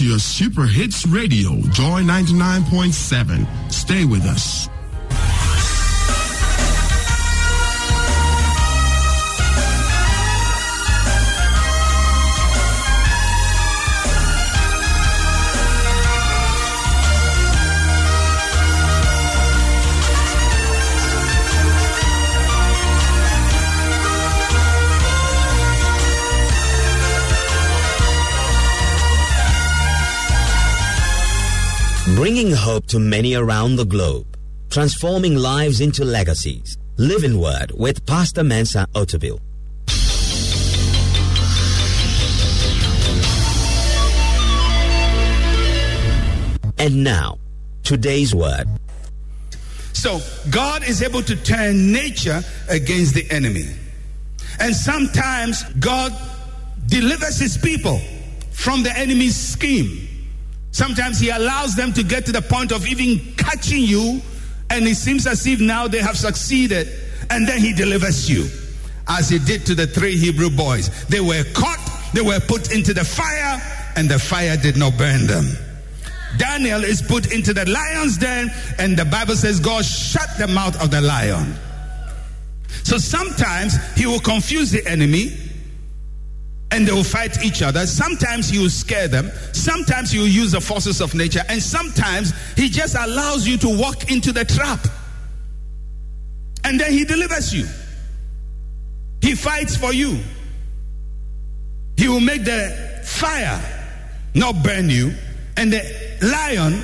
To your Super Hits Radio, Joy 99.7. Stay with us. Hope to many around the globe, transforming lives into legacies. Living Word with Pastor Mensa Otabil. And now, today's word. So God is able to turn nature against the enemy. And sometimes God delivers his people from the enemy's scheme. Sometimes he allows them to get to the point of even catching you, and it seems as if now they have succeeded, and then he delivers you. As he did to the three Hebrew boys. They were caught, they were put into the fire, and the fire did not burn them. Daniel is put into the lion's den, and the Bible says God shut the mouth of the lion. So sometimes he will confuse the enemy and they will fight each other. Sometimes you'll scare them. Sometimes you'll use the forces of nature. And sometimes he just allows you to walk into the trap. And then he delivers you. He fights for you. He will make the fire not burn you, and the lion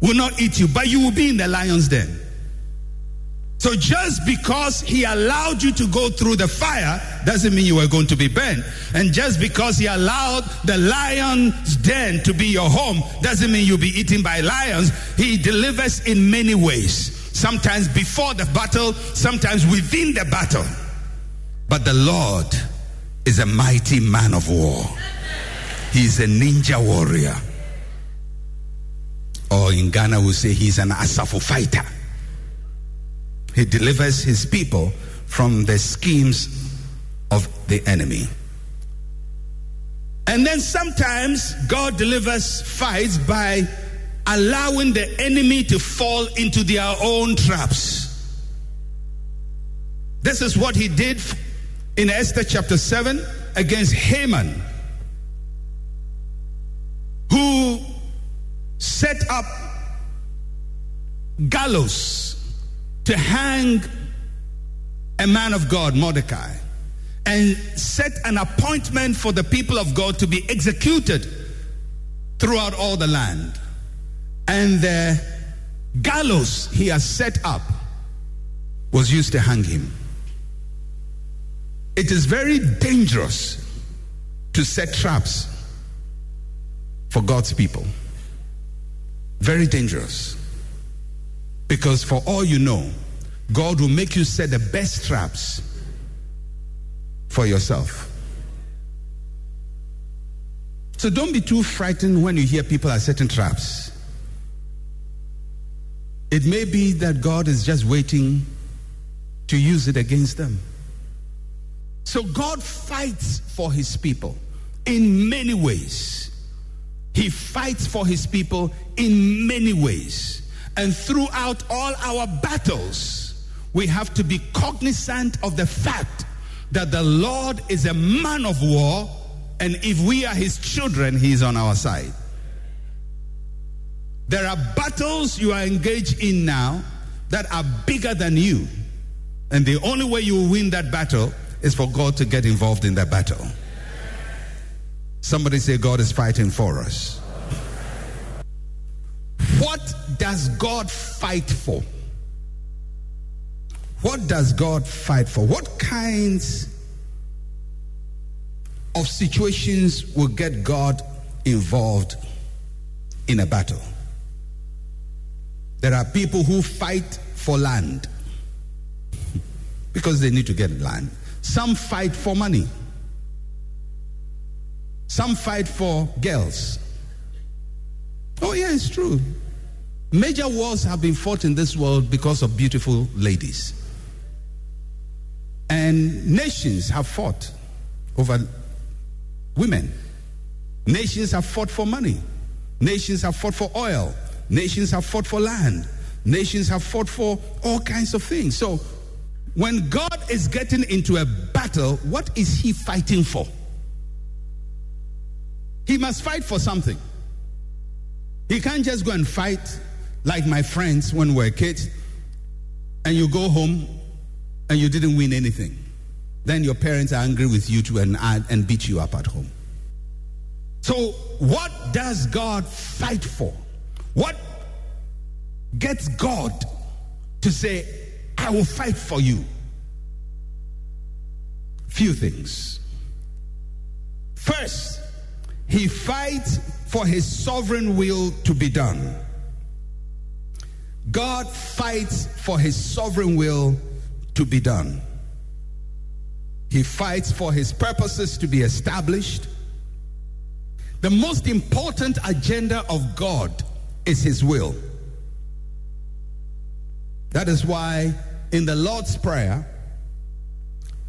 will not eat you, but you will be in the lion's den. So just because he allowed you to go through the fire doesn't mean you are going to be burned. And just because he allowed the lion's den to be your home doesn't mean you'll be eaten by lions. He delivers in many ways. Sometimes before the battle, sometimes within the battle. But the Lord is a mighty man of war. He's a ninja warrior. Or in Ghana, we say he's an Asafo fighter. He delivers his people from the schemes of the enemy. And then sometimes God delivers fights by allowing the enemy to fall into their own traps. This is what he did in Esther chapter 7 against Haman, who set up gallows to hang a man of God, Mordecai, and set an appointment for the people of God to be executed throughout all the land. And the gallows he has set up was used to hang him. It is very dangerous to set traps for God's people. Very dangerous. Because for all you know, God will make you set the best traps for yourself. So don't be too frightened when you hear people are setting traps. It may be that God is just waiting to use it against them. So God fights for his people in many ways. He fights for his people in many ways. And throughout all our battles, we have to be cognizant of the fact that the Lord is a man of war, and if we are his children, he is on our side. There are battles you are engaged in now that are bigger than you. And the only way you win that battle is for God to get involved in that battle. Somebody say, God is fighting for us. What does God fight for? What does God fight for? What kinds of situations will get God involved in a battle? There are people who fight for land because they need to get land. Some fight for money. Some fight for girls. Oh, yeah, it's true. Major wars have been fought in this world because of beautiful ladies. And nations have fought over women. Nations have fought for money. Nations have fought for oil. Nations have fought for land. Nations have fought for all kinds of things. So, when God is getting into a battle, what is He fighting for? He must fight for something. He can't just go and fight like my friends when we were kids, and you go home and you didn't win anything. Then your parents are angry with you too and, and beat you up at home. So, what does God fight for? What gets God to say, I will fight for you? Few things. First, he fights for his sovereign will to be done. God fights for his sovereign will to be done. He fights for his purposes to be established. The most important agenda of God is his will. That is why in the Lord's Prayer,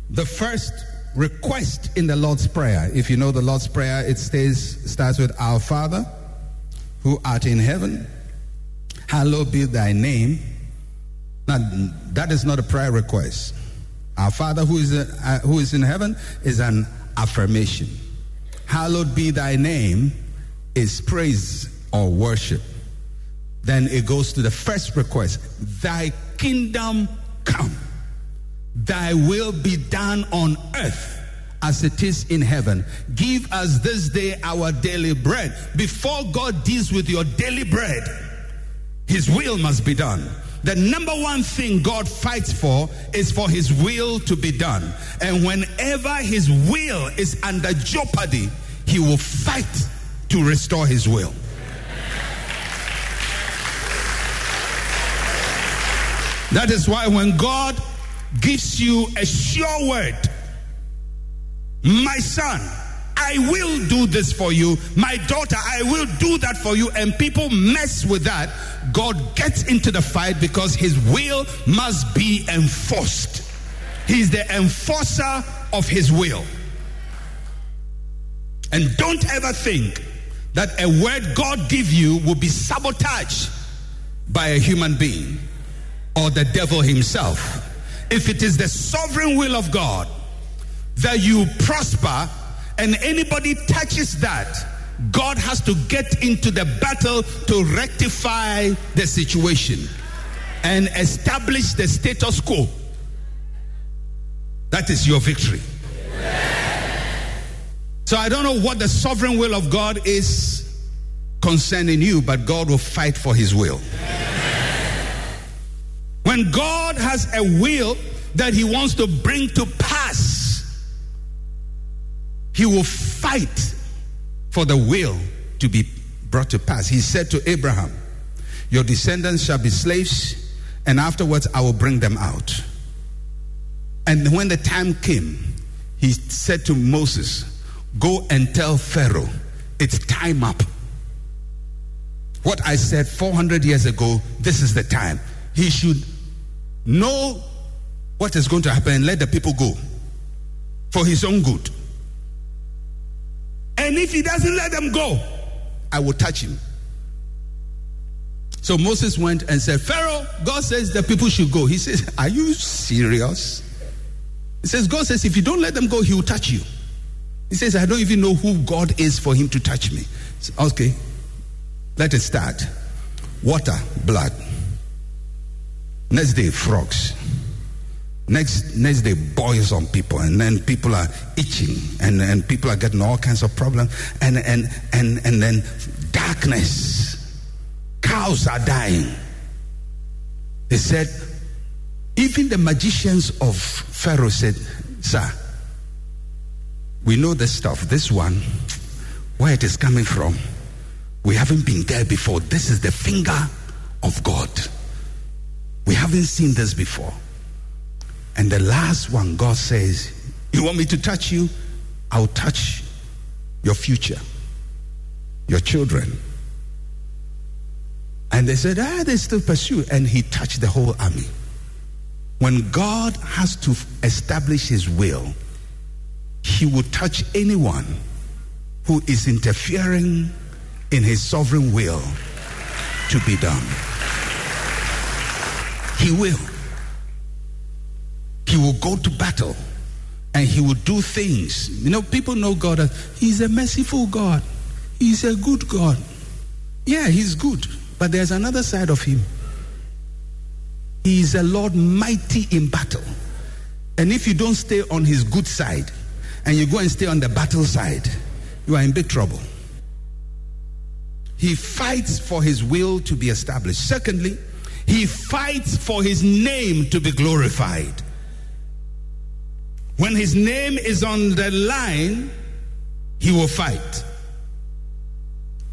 the first request in the Lord's Prayer, if you know the Lord's Prayer, it stays, starts with Our Father who art in heaven, hallowed be thy name. Now, that is not a prayer request. Our Father who is, uh, who is in heaven is an affirmation. Hallowed be thy name is praise or worship. Then it goes to the first request Thy kingdom come, thy will be done on earth as it is in heaven. Give us this day our daily bread. Before God deals with your daily bread, his will must be done. The number one thing God fights for is for his will to be done. And whenever his will is under jeopardy, he will fight to restore his will. That is why when God gives you a sure word, my son, I will do this for you. My daughter, I will do that for you. And people mess with that. God gets into the fight because his will must be enforced. He's the enforcer of his will. And don't ever think that a word God give you will be sabotaged by a human being or the devil himself. If it is the sovereign will of God that you prosper and anybody touches that, God has to get into the battle to rectify the situation and establish the status quo. That is your victory. So I don't know what the sovereign will of God is concerning you, but God will fight for his will. When God has a will that he wants to bring to pass, he will fight for the will to be brought to pass. He said to Abraham, Your descendants shall be slaves, and afterwards I will bring them out. And when the time came, he said to Moses, Go and tell Pharaoh, it's time up. What I said 400 years ago, this is the time. He should know what is going to happen and let the people go for his own good. And if he doesn't let them go, I will touch him. So Moses went and said, Pharaoh, God says the people should go. He says, Are you serious? He says, God says, if you don't let them go, he will touch you. He says, I don't even know who God is for him to touch me. Okay, let it start. Water, blood. Next day, frogs. Next, next day, boils on people, and then people are itching, and, and people are getting all kinds of problems, and, and, and, and then darkness. Cows are dying. They said, even the magicians of Pharaoh said, Sir, we know this stuff. This one, where it is coming from, we haven't been there before. This is the finger of God. We haven't seen this before. And the last one, God says, You want me to touch you? I'll touch your future, your children. And they said, Ah, they still pursue. And he touched the whole army. When God has to establish his will, he will touch anyone who is interfering in his sovereign will to be done. He will. He will go to battle and he will do things. You know, people know God as he's a merciful God, he's a good God. Yeah, he's good, but there's another side of him. He is a Lord mighty in battle. And if you don't stay on his good side and you go and stay on the battle side, you are in big trouble. He fights for his will to be established. Secondly, he fights for his name to be glorified. When his name is on the line, he will fight.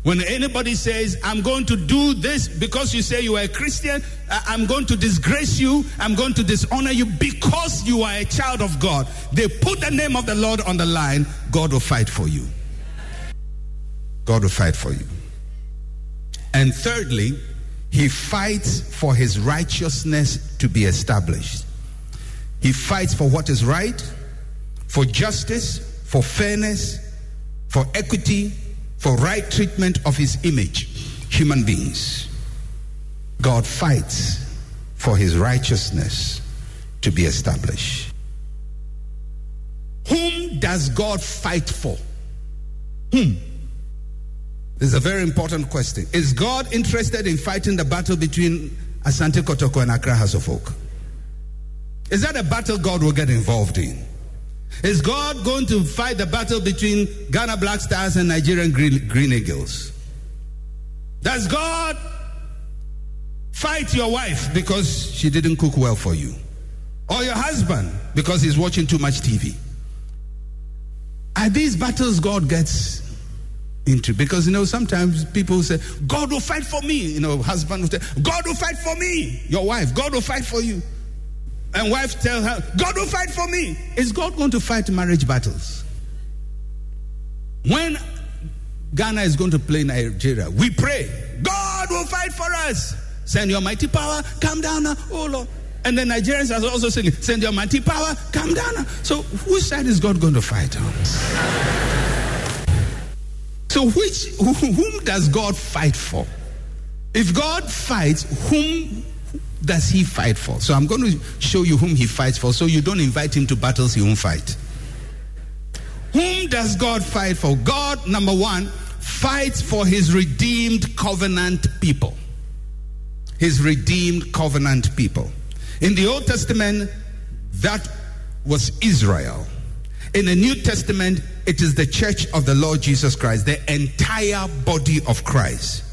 When anybody says, I'm going to do this because you say you are a Christian, uh, I'm going to disgrace you, I'm going to dishonor you because you are a child of God, they put the name of the Lord on the line, God will fight for you. God will fight for you. And thirdly, he fights for his righteousness to be established. He fights for what is right, for justice, for fairness, for equity, for right treatment of his image, human beings. God fights for his righteousness to be established. Whom does God fight for? Whom? This is a very important question. Is God interested in fighting the battle between Asante Kotoko and Accra Hearts of? Is that a battle God will get involved in? Is God going to fight the battle between Ghana Black Stars and Nigerian Green, Green Eagles? Does God fight your wife because she didn't cook well for you? Or your husband because he's watching too much TV? Are these battles God gets into? Because, you know, sometimes people say, God will fight for me. You know, husband will say, God will fight for me. Your wife, God will fight for you. And wife tell her, God will fight for me. Is God going to fight marriage battles? When Ghana is going to play Nigeria, we pray, God will fight for us. Send your mighty power, come down now, oh Lord. And the Nigerians are also saying, send your mighty power, come down. So which side is God going to fight on? So which whom does God fight for? If God fights, whom does he fight for? So I'm going to show you whom he fights for so you don't invite him to battles he won't fight. Whom does God fight for? God, number one, fights for his redeemed covenant people. His redeemed covenant people. In the Old Testament, that was Israel. In the New Testament, it is the church of the Lord Jesus Christ, the entire body of Christ.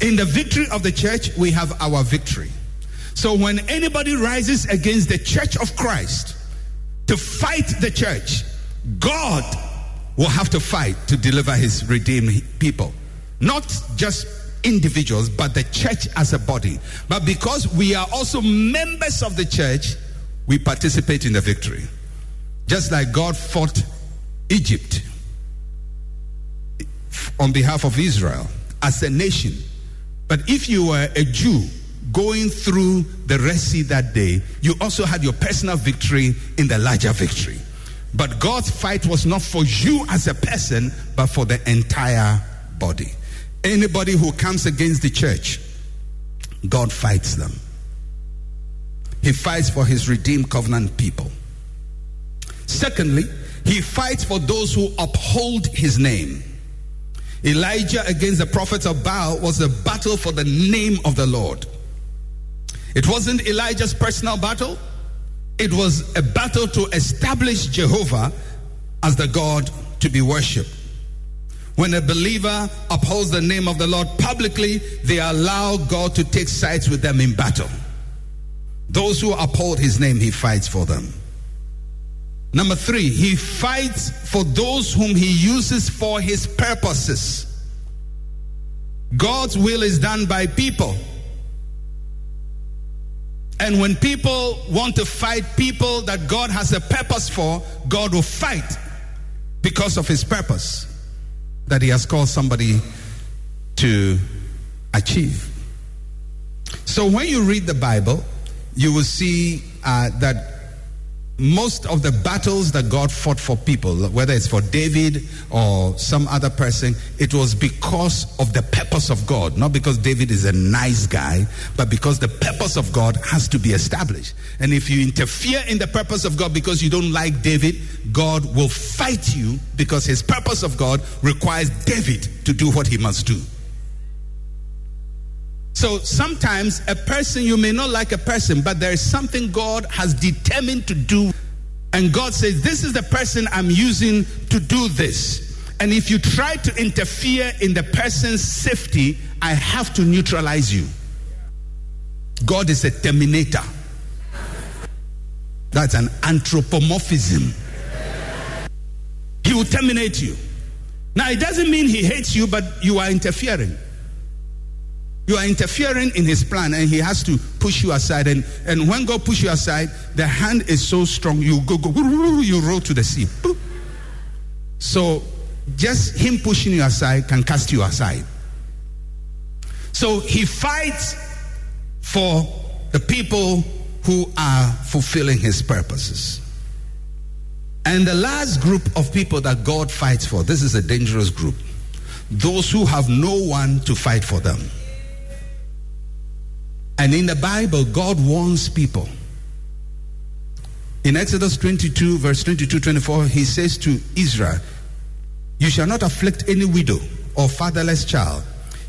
In the victory of the church, we have our victory. So when anybody rises against the church of Christ to fight the church, God will have to fight to deliver his redeemed people. Not just individuals, but the church as a body. But because we are also members of the church, we participate in the victory. Just like God fought Egypt on behalf of Israel as a nation. But if you were a Jew going through the Red Sea that day, you also had your personal victory in the larger victory. But God's fight was not for you as a person, but for the entire body. Anybody who comes against the church, God fights them. He fights for his redeemed covenant people. Secondly, he fights for those who uphold his name. Elijah against the prophets of Baal was a battle for the name of the Lord. It wasn't Elijah's personal battle, it was a battle to establish Jehovah as the God to be worshipped. When a believer upholds the name of the Lord publicly, they allow God to take sides with them in battle. Those who uphold his name, he fights for them. Number three, he fights for those whom he uses for his purposes. God's will is done by people. And when people want to fight people that God has a purpose for, God will fight because of his purpose that he has called somebody to achieve. So when you read the Bible, you will see uh, that most of the battles that God fought for people, whether it's for David or some other person, it was because of the purpose of God. Not because David is a nice guy, but because the purpose of God has to be established. And if you interfere in the purpose of God because you don't like David, God will fight you because his purpose of God requires David to do what he must do. So sometimes a person, you may not like a person, but there is something God has determined to do. And God says, This is the person I'm using to do this. And if you try to interfere in the person's safety, I have to neutralize you. God is a terminator. That's an anthropomorphism. He will terminate you. Now, it doesn't mean he hates you, but you are interfering. You are interfering in his plan and he has to push you aside. And, and when God pushes you aside, the hand is so strong, you go, go, you roll to the sea. So just him pushing you aside can cast you aside. So he fights for the people who are fulfilling his purposes. And the last group of people that God fights for, this is a dangerous group. Those who have no one to fight for them. And in the Bible, God warns people. In Exodus 22, verse 22 24, he says to Israel, You shall not afflict any widow or fatherless child.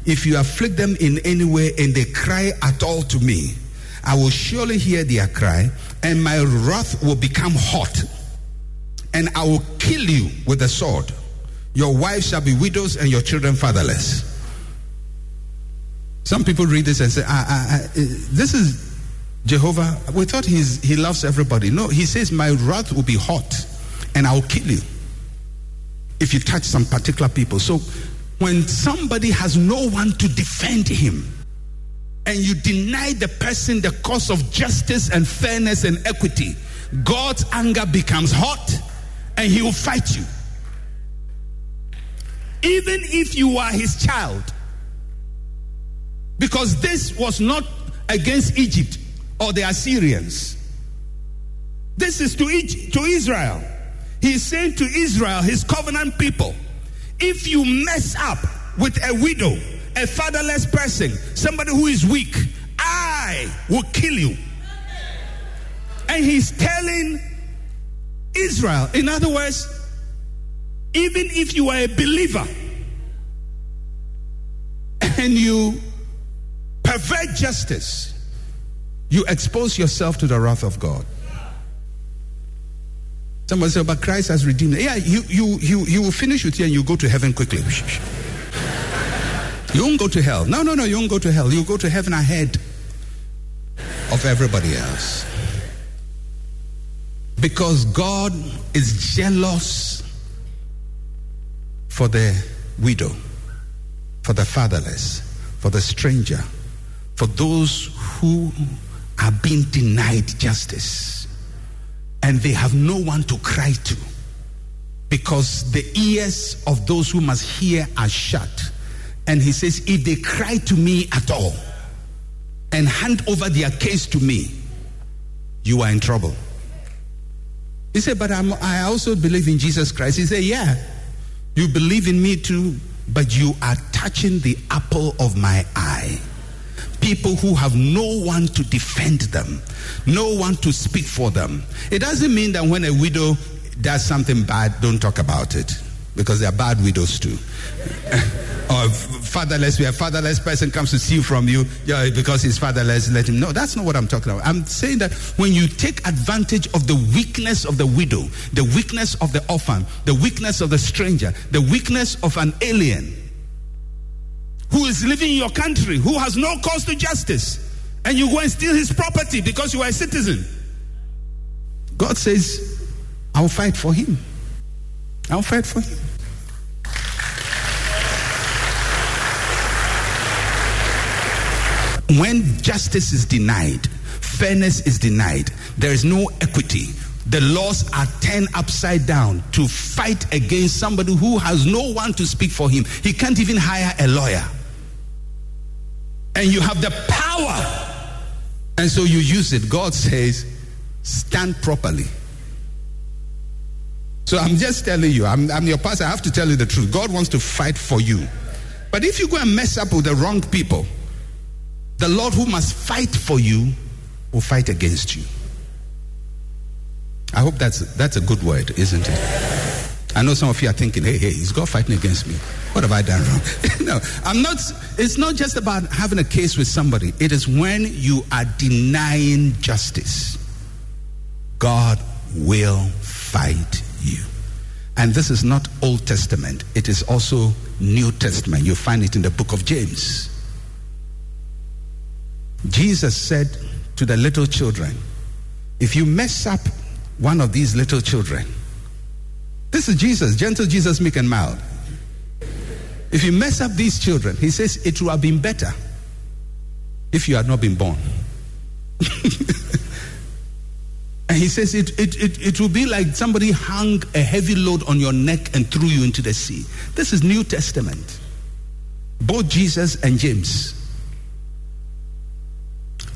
If you afflict them in any way and they cry at all to me, I will surely hear their cry, and my wrath will become hot, and I will kill you with the sword. Your wives shall be widows, and your children fatherless. Some people read this and say, ah, ah, ah, This is Jehovah. We thought he's, he loves everybody. No, he says, My wrath will be hot and I will kill you if you touch some particular people. So when somebody has no one to defend him, and you deny the person the cause of justice and fairness and equity, God's anger becomes hot and he will fight you. Even if you are his child, because this was not against Egypt or the Assyrians. This is to, Egypt, to Israel. He's saying to Israel, his covenant people, if you mess up with a widow, a fatherless person, somebody who is weak, I will kill you. And he's telling Israel, in other words, even if you are a believer, and you pervert justice, you expose yourself to the wrath of God. Someone said, but Christ has redeemed. Yeah, you, you, you, you will finish with you and you go to heaven quickly. You won't go to hell. No, no, no, you won't go to hell. You'll go to heaven ahead of everybody else. Because God is jealous for the widow, for the fatherless, for the stranger, for those who are being denied justice and they have no one to cry to because the ears of those who must hear are shut. And he says, if they cry to me at all and hand over their case to me, you are in trouble. He said, but I'm, I also believe in Jesus Christ. He said, yeah, you believe in me too, but you are touching the apple of my eye people who have no one to defend them, no one to speak for them. It doesn't mean that when a widow does something bad, don't talk about it, because there are bad widows too. or fatherless, where a fatherless person comes to steal from you yeah, because he's fatherless, let him know. That's not what I'm talking about. I'm saying that when you take advantage of the weakness of the widow, the weakness of the orphan, the weakness of the stranger, the weakness of an alien, who is living in your country, who has no cause to justice, and you go and steal his property because you are a citizen. God says, I'll fight for him. I'll fight for him. When justice is denied, fairness is denied, there is no equity, the laws are turned upside down to fight against somebody who has no one to speak for him. He can't even hire a lawyer. And you have the power. And so you use it. God says, stand properly. So I'm just telling you, I'm, I'm your pastor. I have to tell you the truth. God wants to fight for you. But if you go and mess up with the wrong people, the Lord who must fight for you will fight against you. I hope that's that's a good word, isn't it? I know some of you are thinking, hey, hey, is God fighting against me? What have I done wrong? no, I'm not. It's not just about having a case with somebody, it is when you are denying justice. God will fight you. And this is not Old Testament, it is also New Testament. You find it in the book of James. Jesus said to the little children, if you mess up one of these little children, this is Jesus, gentle Jesus, meek and mild. If you mess up these children, he says it would have been better if you had not been born. and he says it, it, it, it will be like somebody hung a heavy load on your neck and threw you into the sea. This is New Testament. Both Jesus and James.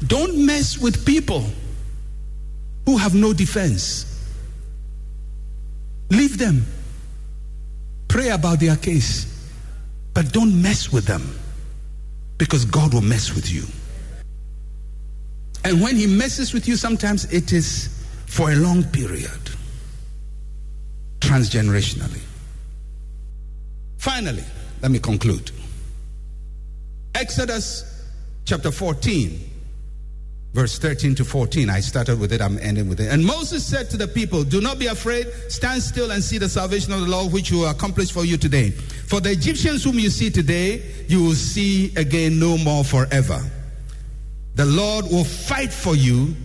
Don't mess with people who have no defense. Leave them. Pray about their case. But don't mess with them because God will mess with you. And when He messes with you, sometimes it is for a long period, transgenerationally. Finally, let me conclude. Exodus chapter 14 verse 13 to 14. I started with it, I'm ending with it. And Moses said to the people, Do not be afraid, stand still and see the salvation of the Lord, which will accomplish for you today. For the Egyptians whom you see today, you will see again no more forever. The Lord will fight for you,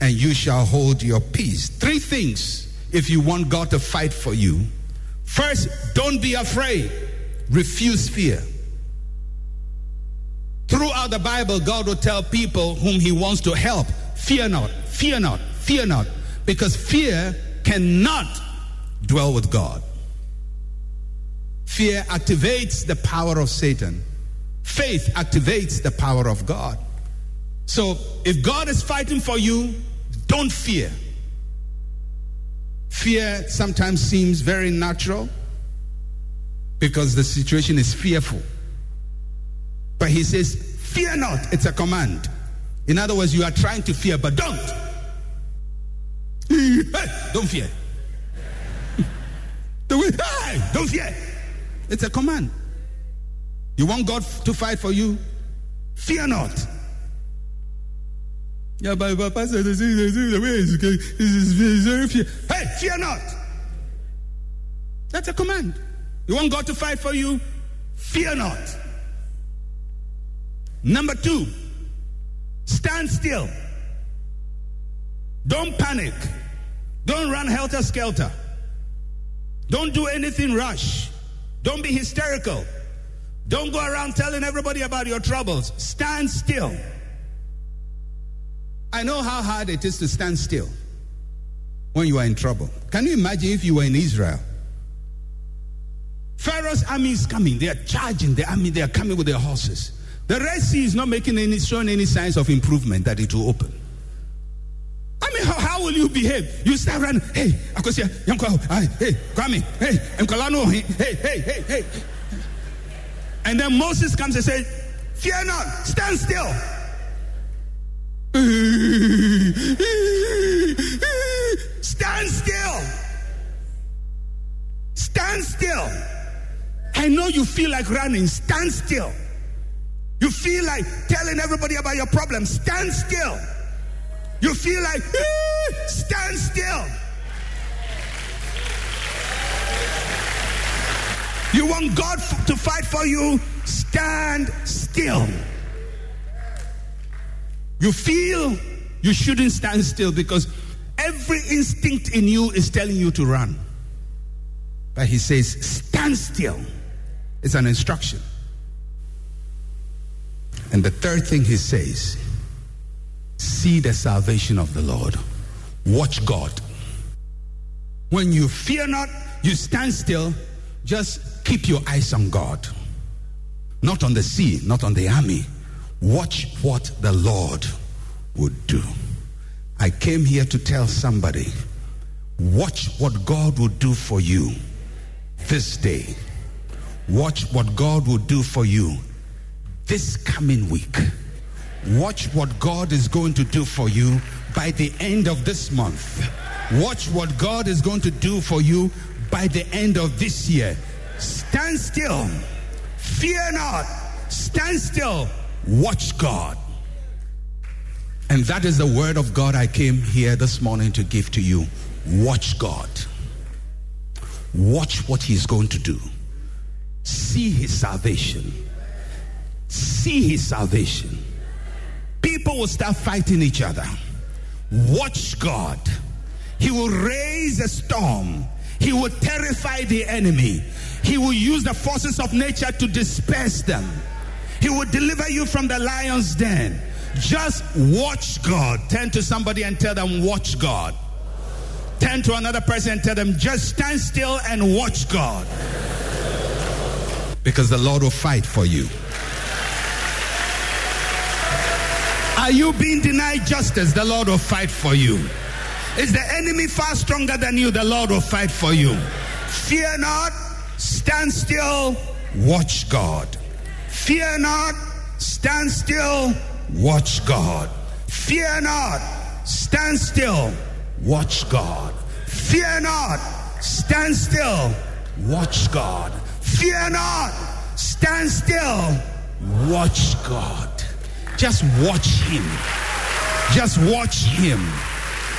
and you shall hold your peace. Three things if you want God to fight for you. First, don't be afraid, refuse fear. Throughout the Bible, God will tell people whom He wants to help fear not, fear not, fear not, because fear cannot dwell with God. Fear activates the power of Satan, faith activates the power of God. So if God is fighting for you, don't fear. Fear sometimes seems very natural because the situation is fearful. But he says, Fear not. It's a command. In other words, you are trying to fear, but don't. Don't fear. Don't fear. It's a command. You want God to fight for you? Fear not. Yeah, but, Pastor, the way is very fear. Hey, fear not. That's a command. You want God to fight for you? Fear not. Number two, stand still. Don't panic. Don't run helter skelter. Don't do anything rush. Don't be hysterical. Don't go around telling everybody about your troubles. Stand still. I know how hard it is to stand still when you are in trouble. Can you imagine if you were in Israel? Pharaoh's army is coming. They are charging the army. They are coming with their horses. The Red Sea is not making any, showing any signs of improvement that it will open. I mean, how, how will you behave? You start running. Hey, Akosua, hey, Kwame, hey, Mkolano, hey, hey, hey, hey. And then Moses comes and says, Fear not, stand still. stand still. Stand still. I know you feel like running. Stand still. You feel like telling everybody about your problem. Stand still. You feel like, stand still. You want God to fight for you? Stand still. You feel you shouldn't stand still because every instinct in you is telling you to run. But he says, stand still. It's an instruction. And the third thing he says, see the salvation of the Lord. Watch God. When you fear not, you stand still, just keep your eyes on God. Not on the sea, not on the army. Watch what the Lord would do. I came here to tell somebody watch what God will do for you this day. Watch what God will do for you this coming week. Watch what God is going to do for you by the end of this month. Watch what God is going to do for you by the end of this year. Stand still. Fear not. Stand still. Watch God. And that is the word of God I came here this morning to give to you. Watch God. Watch what He's going to do. See His salvation. See His salvation. People will start fighting each other. Watch God. He will raise a storm. He will terrify the enemy. He will use the forces of nature to disperse them. He will deliver you from the lion's den. Just watch God. Turn to somebody and tell them, watch God. Turn to another person and tell them, just stand still and watch God. Because the Lord will fight for you. Are you being denied justice? The Lord will fight for you. Is the enemy far stronger than you? The Lord will fight for you. Fear not, stand still, watch God. Fear not, stand still, watch God. Fear not, stand still, watch God. Fear not, stand still, watch God. Fear not, stand still, watch God. Just watch Him. Just watch Him.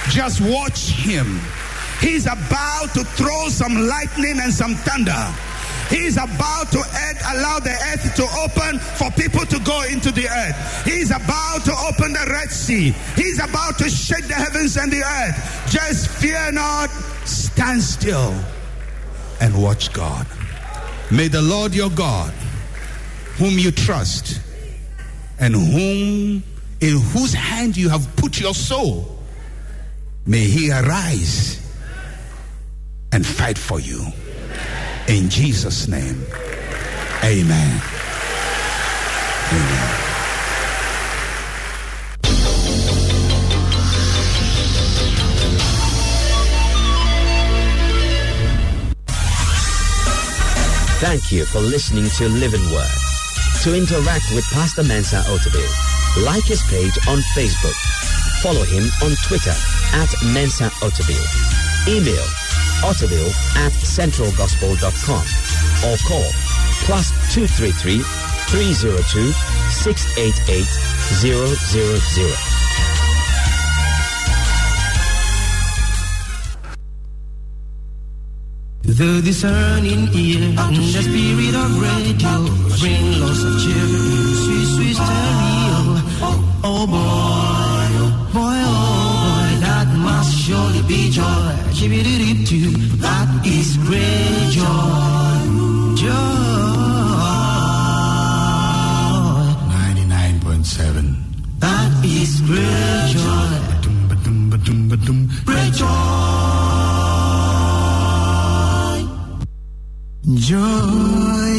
Just watch Him. He's about to throw some lightning and some thunder. He's about to earth, allow the earth to open for people to go into the earth. He's about to open the Red Sea. He's about to shake the heavens and the earth. Just fear not, stand still and watch God. May the Lord your God, whom you trust, and whom in whose hand you have put your soul, may he arise and fight for you. In Jesus' name, amen. Amen. Thank you for listening to Living Word. To interact with Pastor Mensa Otabil, like his page on Facebook. Follow him on Twitter at Mensa Otabil. Email otabil at centralgospel.com or call plus 233 302 688 000. The discerning ear and the spirit of radio bring lots of cheer. Sweet, sweet stereo. Oh boy, Oh boy, oh boy, that must surely be joy. Chibididip that is great joy. Joy. 99.7. That is great joy. Great joy. Joy,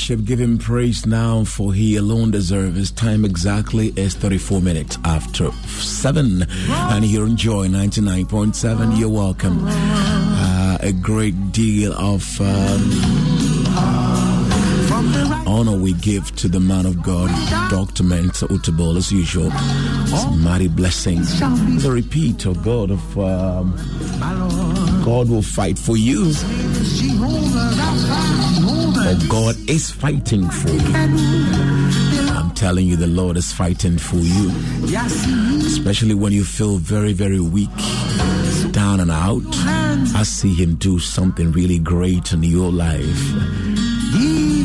worship, give him praise now, for he alone deserves. His time exactly is 34 minutes after 7. And you're enjoying 99.7. You're welcome. Uh, a great deal of um, honor we give to the man of God, Dr. Mensa Otabil, as usual. It's a mighty blessing. The repeat of God of um, God will fight for you. God is fighting for you. I'm telling you, the Lord is fighting for you. Especially when you feel very, very weak, down and out. I see Him do something really great in your life.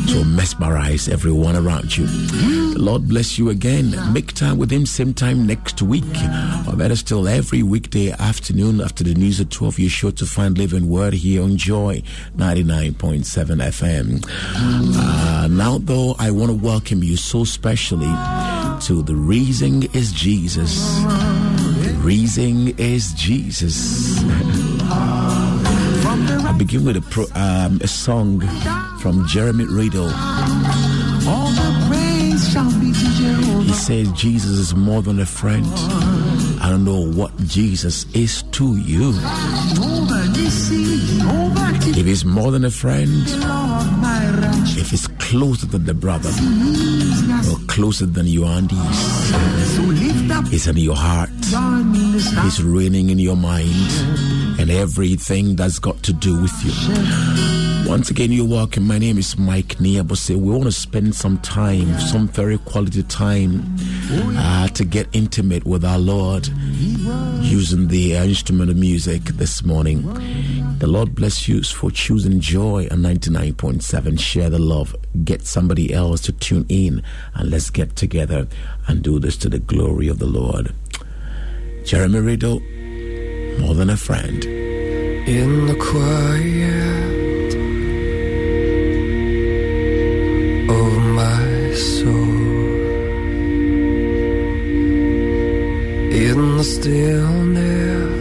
To mesmerize everyone around you. The Lord bless you again. Make time with Him same time next week, or better still, every weekday afternoon after the news at 12. You're sure to find Living Word here on Joy 99.7 FM. Uh, now, though, I want to welcome you so specially to The Reason is Jesus. The Reason is Jesus. I begin with a, pro, um, a song from Jeremy Riddle. All the praise shall be to Jehovah. He says Jesus is more than a friend. I don't know what Jesus is to you. Jehovah Nissi, Jehovah Tiff- If he's more than a friend, Lord, my righteous. if he's closer than the brother, or closer than your aunties, So lift up he's in your heart, join me in this he's reigning in your mind, and everything that's got to do with you. Once again, you're welcome. My name is Mike Niabose. We want to spend some time, some very quality time, uh, to get intimate with our Lord using the uh, instrument of music this morning. The Lord bless you for choosing joy on 99.7. Share the love. Get somebody else to tune in, and let's get together and do this to the glory of the Lord. Jeremy Riddle, more than a friend. In the quiet of my soul, in the stillness,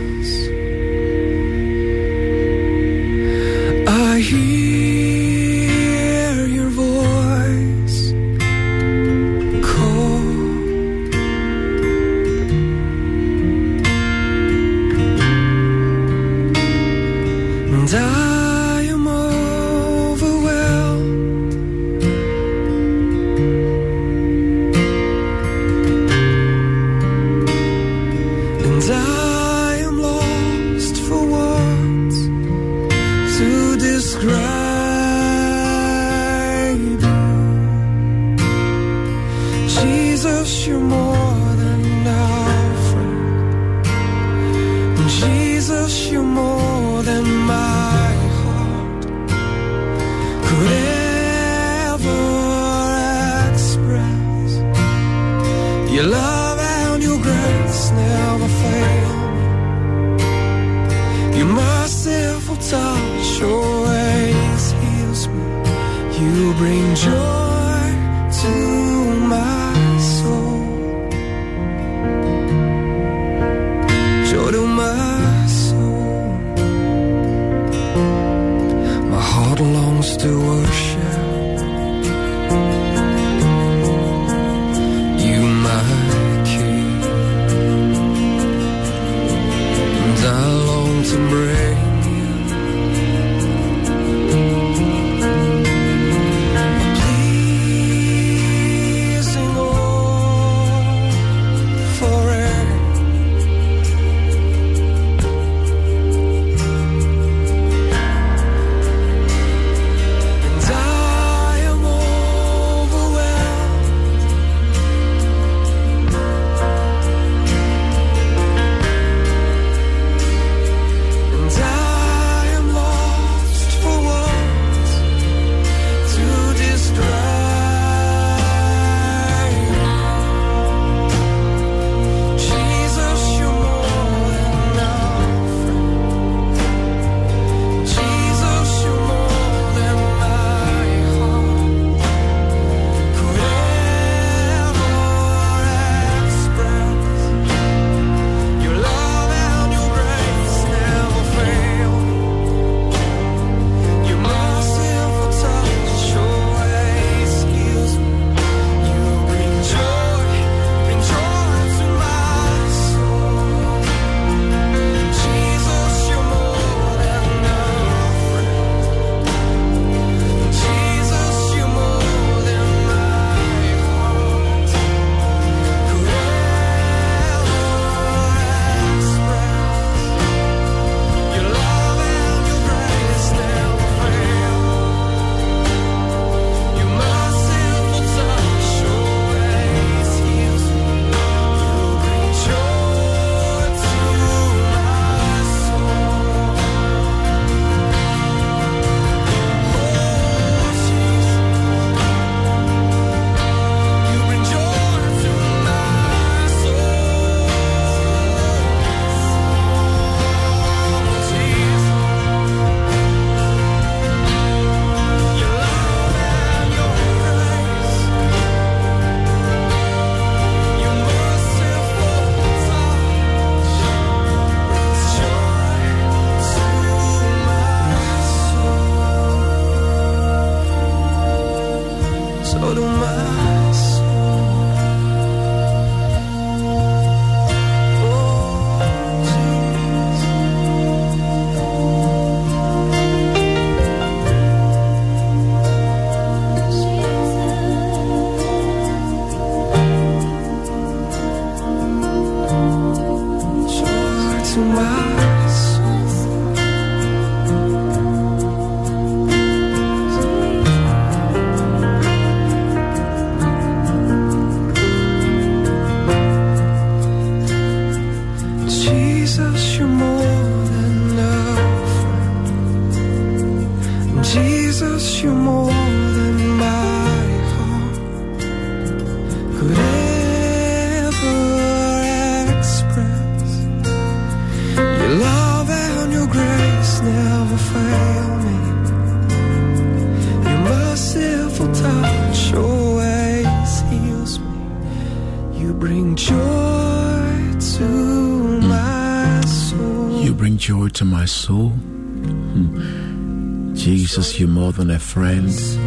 friends.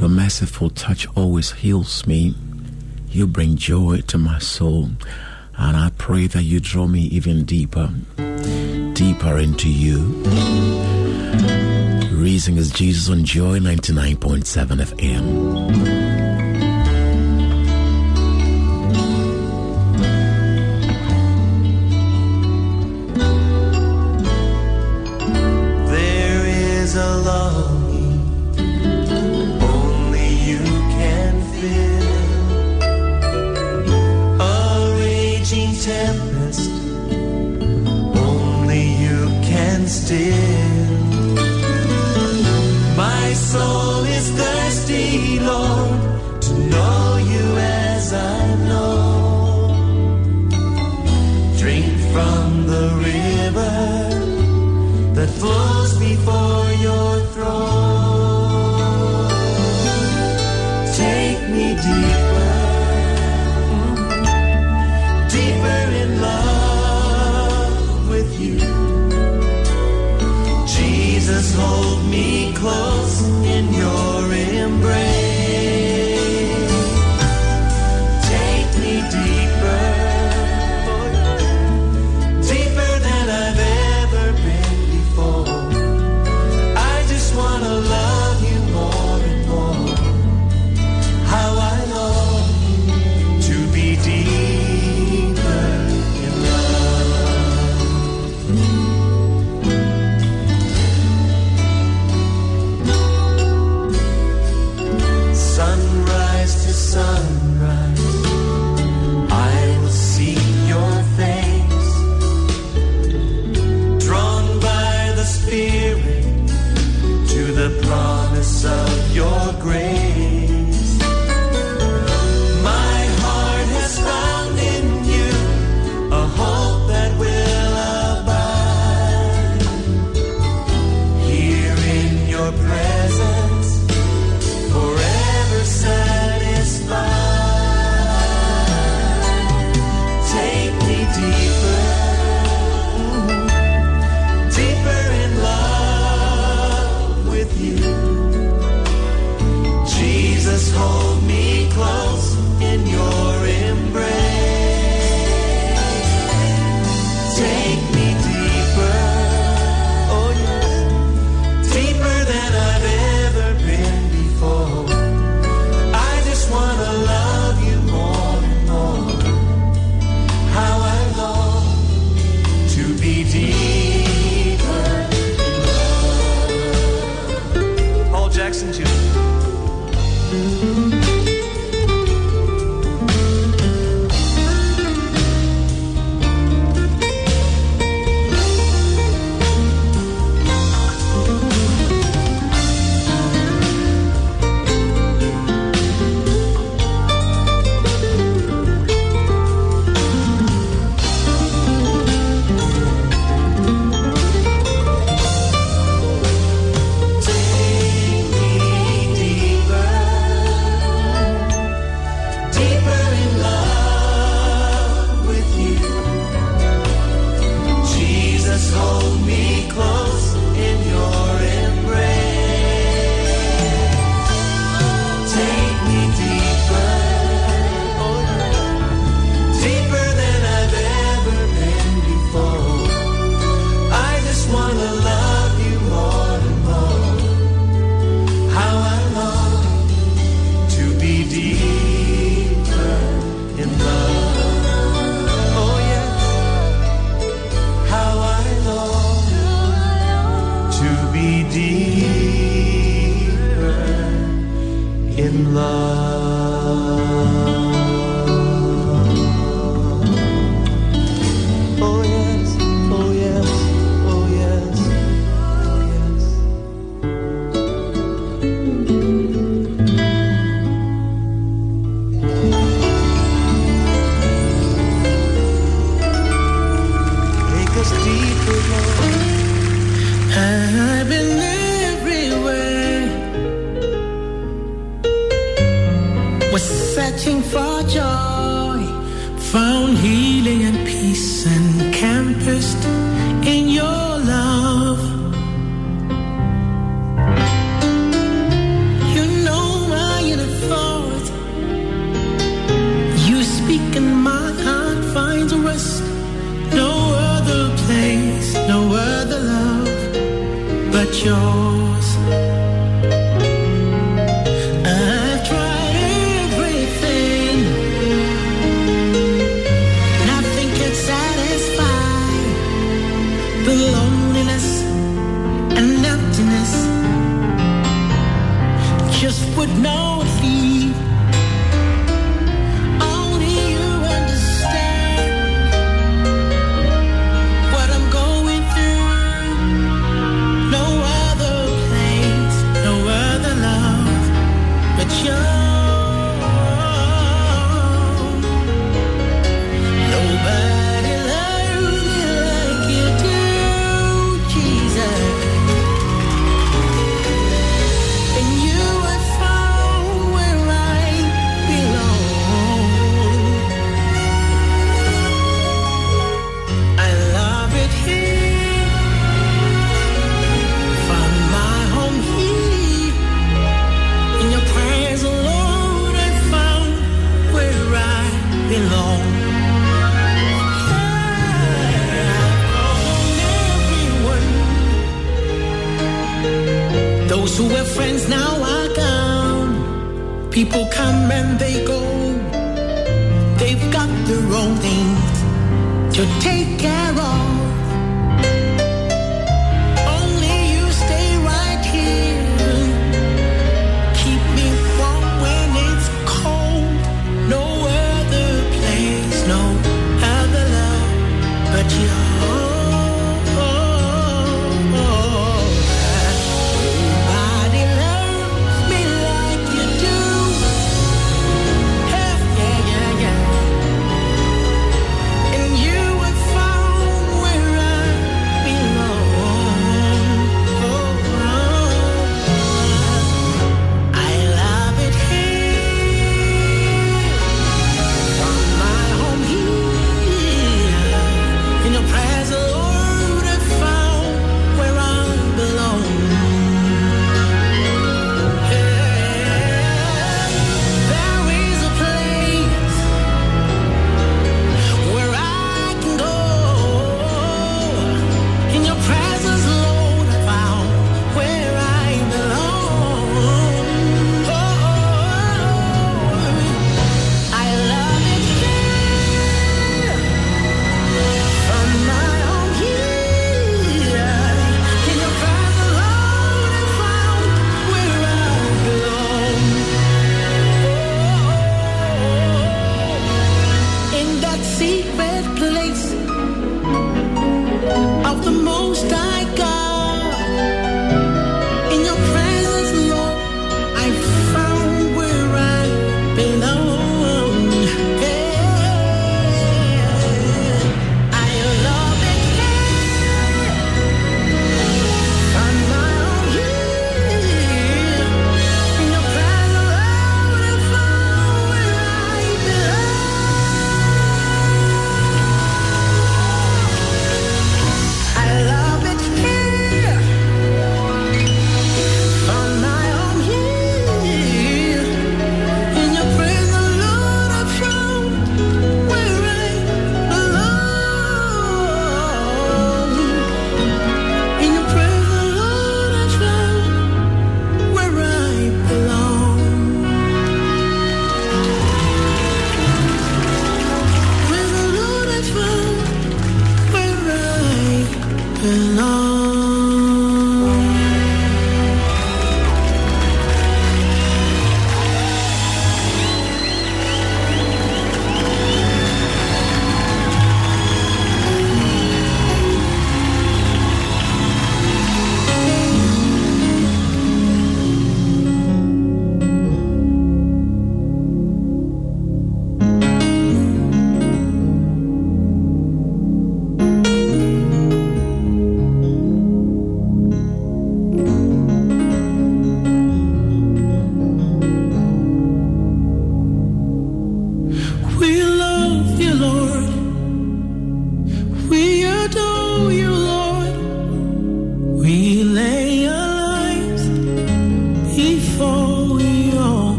Your merciful touch always heals me. You bring joy to my soul. And I pray that you draw me even deeper, deeper into you. Reason is Jesus on Joy 99.7 FM. September.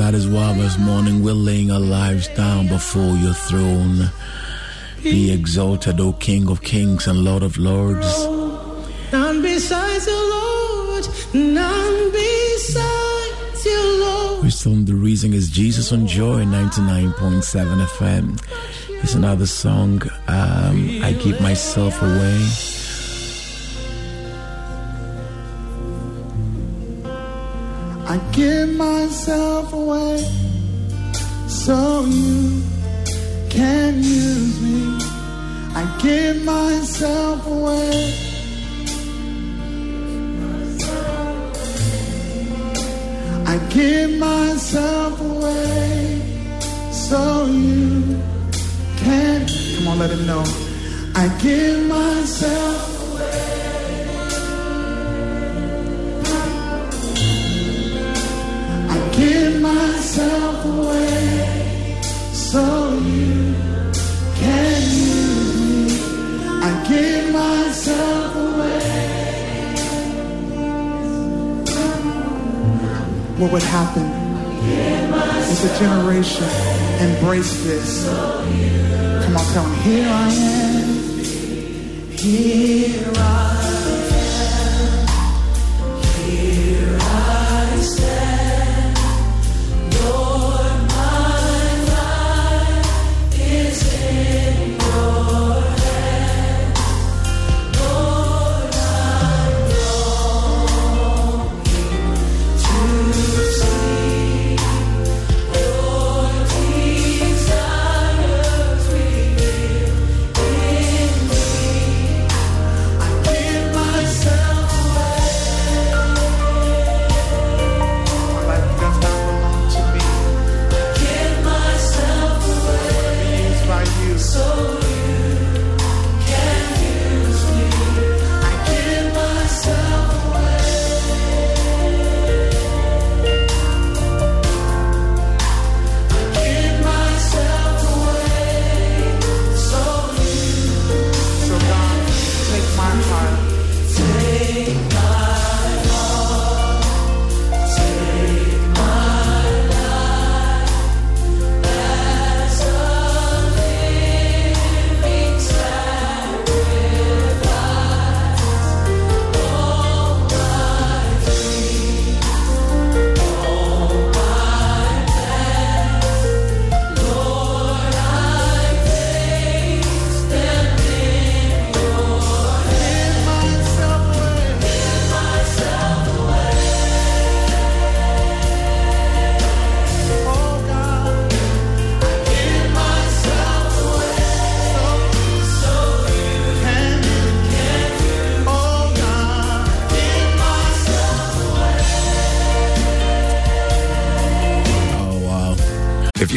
That is why this morning we're laying our lives down before your throne. Be exalted, O King of kings and Lord of lords. None besides you, Lord. None besides you, Lord. We're still on the reason is Jesus on Joy 99.7 FM. It's another song, um, I Give Myself Away. I give myself away so you can use me. I give myself away. I give myself away so you can. Come on, let him know. I give myself I give myself away so you can use me. I give myself away. What would happen if a generation embraced this? Come on, tell me. Here I am. Here I Here